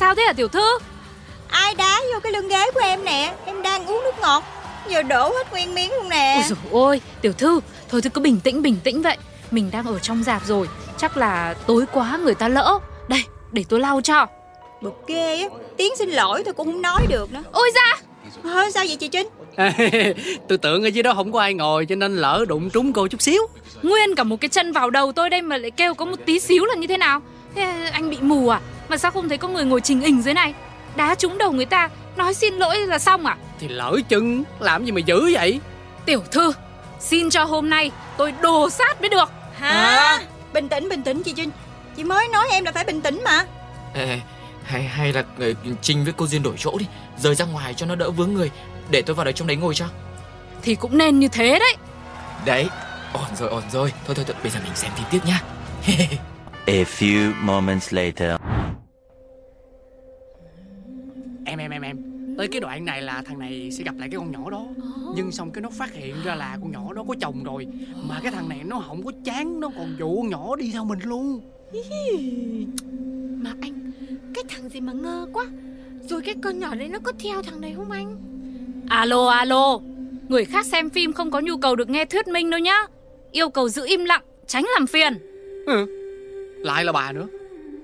Sao thế hả tiểu thư? Ai đá vô cái lưng ghế của em nè Em đang uống nước ngọt Giờ đổ hết nguyên miếng luôn nè. Ôi dồi ôi tiểu thư Thôi thì cứ bình tĩnh bình tĩnh vậy. Mình đang ở trong dạp rồi Chắc là tối quá người ta lỡ. Đây để tôi lau cho. Bực ghê á Tiếng xin lỗi tôi cũng không nói được nữa. Ôi da! Thôi sao vậy chị Trinh? Tôi tưởng ở dưới đó không có ai ngồi cho nên lỡ đụng trúng cô chút xíu. Nguyên cả một cái chân vào đầu tôi đây mà lại kêu có một tí xíu là như thế nào? Thế anh bị mù à Mà sao không thấy có người ngồi trình hình dưới này? Đá trúng đầu người ta Nói xin lỗi là xong à? Thì lỡ chừng làm gì mà dữ vậy? Tiểu thư Xin cho hôm nay tôi đồ sát mới được. Hả? Bình tĩnh bình tĩnh chị Trinh Chị mới nói em là phải bình tĩnh mà. Ê, hay hay là người Trinh với cô Duyên đổi chỗ đi. Rời ra ngoài cho nó đỡ vướng người. Để tôi vào đấy trong đấy ngồi cho. Thì cũng nên như thế đấy. Đấy Ổn rồi ổn rồi. Thôi thôi, thôi bây giờ mình xem phim tiếp nhá. A few moments later. Tới cái đoạn này là thằng này sẽ gặp lại cái con nhỏ đó. Nhưng xong cái nó phát hiện ra là con nhỏ đó có chồng rồi. Mà cái thằng này nó không có chán nó còn dụ con nhỏ đi theo mình luôn. Mà anh Cái thằng gì mà ngơ quá. Rồi cái con nhỏ đấy nó có theo thằng này không anh? Alo alo. Người khác xem phim không có nhu cầu được nghe thuyết minh đâu nhá. Yêu cầu giữ im lặng Tránh làm phiền. Ừ. lại là bà nữa.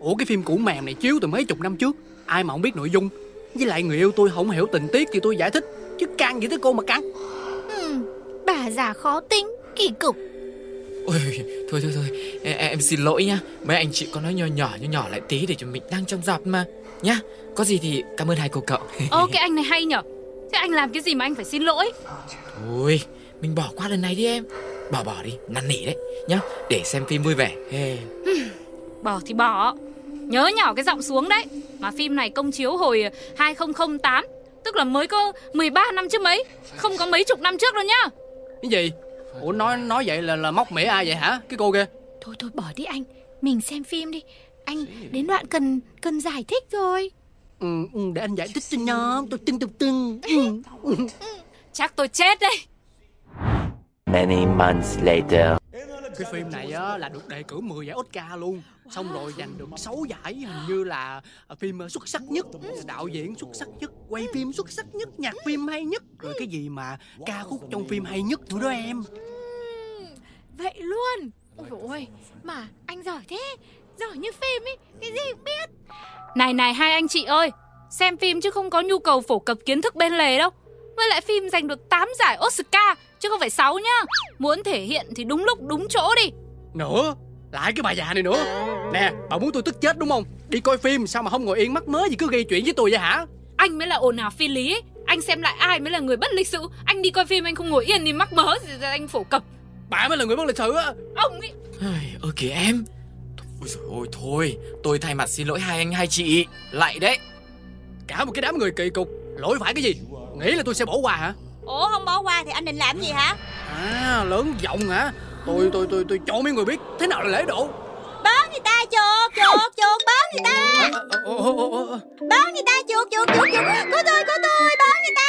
Ủa cái phim cũ mèm này chiếu từ mấy chục năm trước. Ai mà không biết nội dung với lại người yêu tôi không hiểu tình tiết thì tôi giải thích chứ căng gì tới cô mà căng ừ, Bà già khó tính Kỳ cục. Ôi, thôi thôi thôi em, em xin lỗi nhá. Mấy anh chị có nói nhỏ nhỏ nhỏ nhỏ lại tí Để cho mình đang trong dạp mà. Nhá Có gì thì cảm ơn hai cô cậu. Ô cái anh này hay nhở. Thế anh làm cái gì mà anh phải xin lỗi? Thôi Mình bỏ qua lần này đi em. Bỏ bỏ đi năn nỉ đấy Nhá. Để xem phim vui vẻ. Hey. Bỏ thì bỏ Nhớ nhỏ cái giọng xuống đấy. Mà phim này công chiếu hồi 2008 Tức là mới có 13 năm chứ mấy Không có mấy chục năm trước đâu nhá. Cái gì? Ủa nói nói vậy là là móc mỉa ai vậy hả? Cái cô kia. Thôi thôi bỏ đi anh. Mình xem phim đi. Anh đến đoạn cần cần giải thích rồi ừ, ừ, để anh giải thích cho nhóm. Tôi tưng tưng tưng ừ. Chắc tôi chết đây Many months later. Cái phim này á là được đề cử 10 giải Oscar luôn. Xong rồi giành được 6 giải hình như là phim xuất sắc nhất đạo diễn xuất sắc nhất quay phim xuất sắc nhất nhạc phim hay nhất rồi cái gì mà ca khúc trong phim hay nhất nữa đó em. Vậy luôn. Ôi dồi ôi Mà anh giỏi thế Giỏi như phim ấy Cái gì cũng biết. Này này hai anh chị ơi Xem phim chứ không có nhu cầu phổ cập kiến thức bên lề đâu. Với lại phim giành được 8 giải Oscar Chứ không phải 6 nhá. Muốn thể hiện thì đúng lúc đúng chỗ đi. Nữa lại cái bà già này nữa. Nè bà muốn tôi tức chết đúng không? Đi coi phim sao mà không ngồi yên mắc mớ gì cứ gây chuyện với tôi vậy hả? Anh mới là ồn ào phi lý. Ấy. Anh xem lại ai mới là người bất lịch sự. Anh đi coi phim anh không ngồi yên đi mắc mớ gì ra anh phổ cập. Bà mới là người bất lịch sự á. Ông ấy. Ơ kìa em. Ôi dồi ôi thôi Tôi thay mặt xin lỗi hai anh hai chị. Lại đấy. Cả một cái đám người kỳ cục. Lỗi phải cái gì? Nghĩ là tôi sẽ bỏ qua hả Ủa không bỏ qua thì anh định làm gì hả? À lớn giọng hả? Tôi tôi tôi tôi cho mấy người biết thế nào là lễ độ. Báo người ta chuột chuột chuột báo người ta. Ồ, ồ, ồ, ồ, ồ. Báo người ta chuột chuột chuột chuột. Có tôi có tôi báo người ta.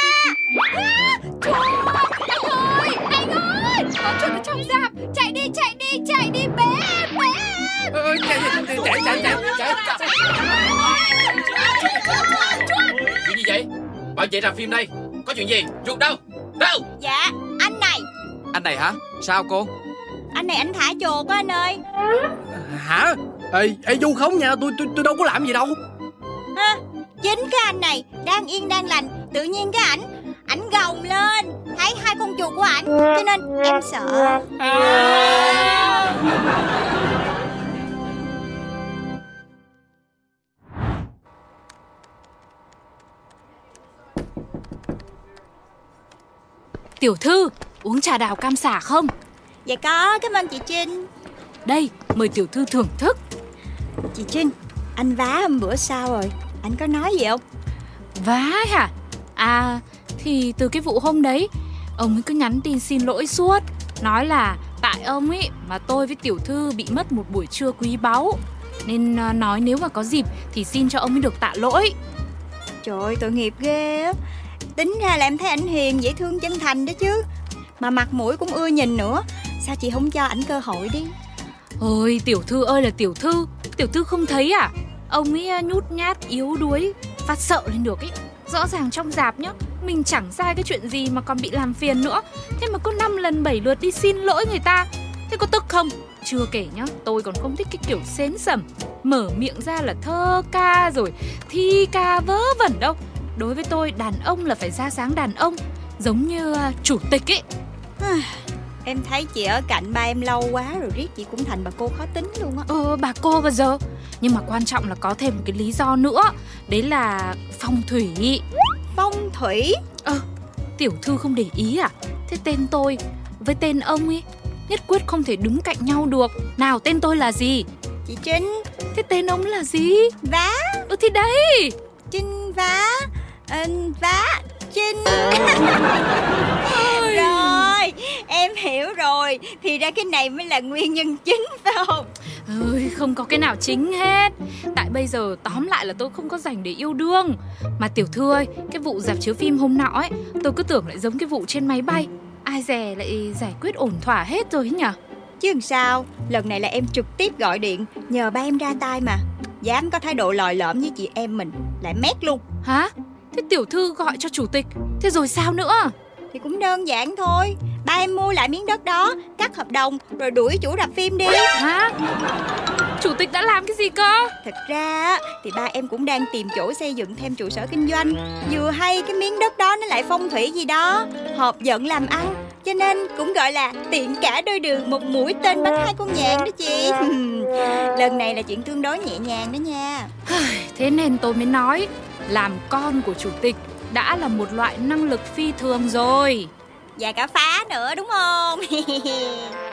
Anh ơi Anh ơi Có chuột ở trong rạp Chạy đi chạy đi chạy đi Bé em bé. Em Ơ, chạy chạy chạy chạy chạy chạy Chuyện gì vậy? Bảo vệ rạp phim đây. Có chuyện gì? Ruột đâu Đâu? Dạ anh này. Anh này hả? Sao cô? Anh này anh thả chuột á anh ơi. Hả? Ê ê du khống nha tôi tôi tôi đâu có làm gì đâu. Ha Chính cái anh này Đang yên đang lành Tự nhiên cái ảnh Ảnh gồng lên. Thấy hai con chuột của ảnh Cho nên em sợ Tiểu thư uống trà đào cam xả không? Dạ có cảm ơn chị Trinh. Đây mời tiểu thư thưởng thức. Chị Trinh Anh vá hôm bữa sao rồi? Anh có nói gì không? Vá hả? À thì từ cái vụ hôm đấy Ông ấy cứ nhắn tin xin lỗi suốt. Nói là tại ông ấy mà tôi với tiểu thư bị mất một buổi trưa quý báu. Nên à, nói nếu mà có dịp thì xin cho ông ấy được tạ lỗi. Trời ơi tội nghiệp ghê á Tính ra là em thấy ảnh hiền dễ thương chân thành đó chứ. Mà mặt mũi cũng ưa nhìn nữa. Sao chị không cho ảnh cơ hội đi? Ôi tiểu thư ơi là tiểu thư. Tiểu thư không thấy à? Ông ấy à, nhút nhát, yếu đuối, phát sợ lên được ấy. Rõ ràng trong dạp nhá Mình chẳng sai cái chuyện gì mà còn bị làm phiền nữa. Thế mà có năm lần bảy lượt đi xin lỗi người ta. Thế có tức không? Chưa kể nhá, tôi còn không thích cái kiểu xến sẩm. Mở miệng ra là thơ ca rồi Thi ca vớ vẩn đâu. Đối với tôi đàn ông là phải ra sáng đàn ông Giống như à, chủ tịch ấy Em thấy chị ở cạnh ba em lâu quá rồi riết chị cũng thành bà cô khó tính luôn á. Ờ bà cô bao giờ. Nhưng mà quan trọng là có thêm một cái lý do nữa Đấy là phong thủy. Phong thủy? Tiểu thư không để ý à? Thế tên tôi với tên ông ấy Nhất quyết không thể đứng cạnh nhau được. Nào tên tôi là gì? Chị Trinh. Thế tên ông là gì? Vá. Ừ thì đấy. Trinh vá ờ, Vá Trinh. Rồi Em hiểu rồi. Thì ra cái này mới là nguyên nhân chính phải không? Ơi không có cái nào chính hết. Tại bây giờ tóm lại là tôi không có dành để yêu đương. Mà tiểu thư ơi Cái vụ dạp chiếu phim hôm nọ ấy Tôi cứ tưởng lại giống cái vụ trên máy bay. Ai dè lại giải quyết ổn thỏa hết rồi ấy nhở Chứ làm sao? Lần này là em trực tiếp gọi điện Nhờ ba em ra tay mà. Dám có thái độ lòi lõm với chị em mình Lại mét luôn. Hả Thế tiểu thư gọi cho chủ tịch. Thế rồi sao nữa? Thì cũng đơn giản thôi. Ba em mua lại miếng đất đó Cắt hợp đồng Rồi đuổi chủ rạp phim đi. Hả? Chủ tịch đã làm cái gì cơ? Thật ra thì ba em cũng đang tìm chỗ xây dựng thêm trụ sở kinh doanh. Vừa hay cái miếng đất đó nó lại phong thủy gì đó. Hợp giận làm ăn Cho nên cũng gọi là tiện cả đôi đường Một mũi tên bắn hai con nhạn đó chị. Lần này là chuyện tương đối nhẹ nhàng đó nha. Thế nên tôi mới nói làm con của chủ tịch Đã là một loại năng lực phi thường rồi. Và cả phá nữa, đúng không?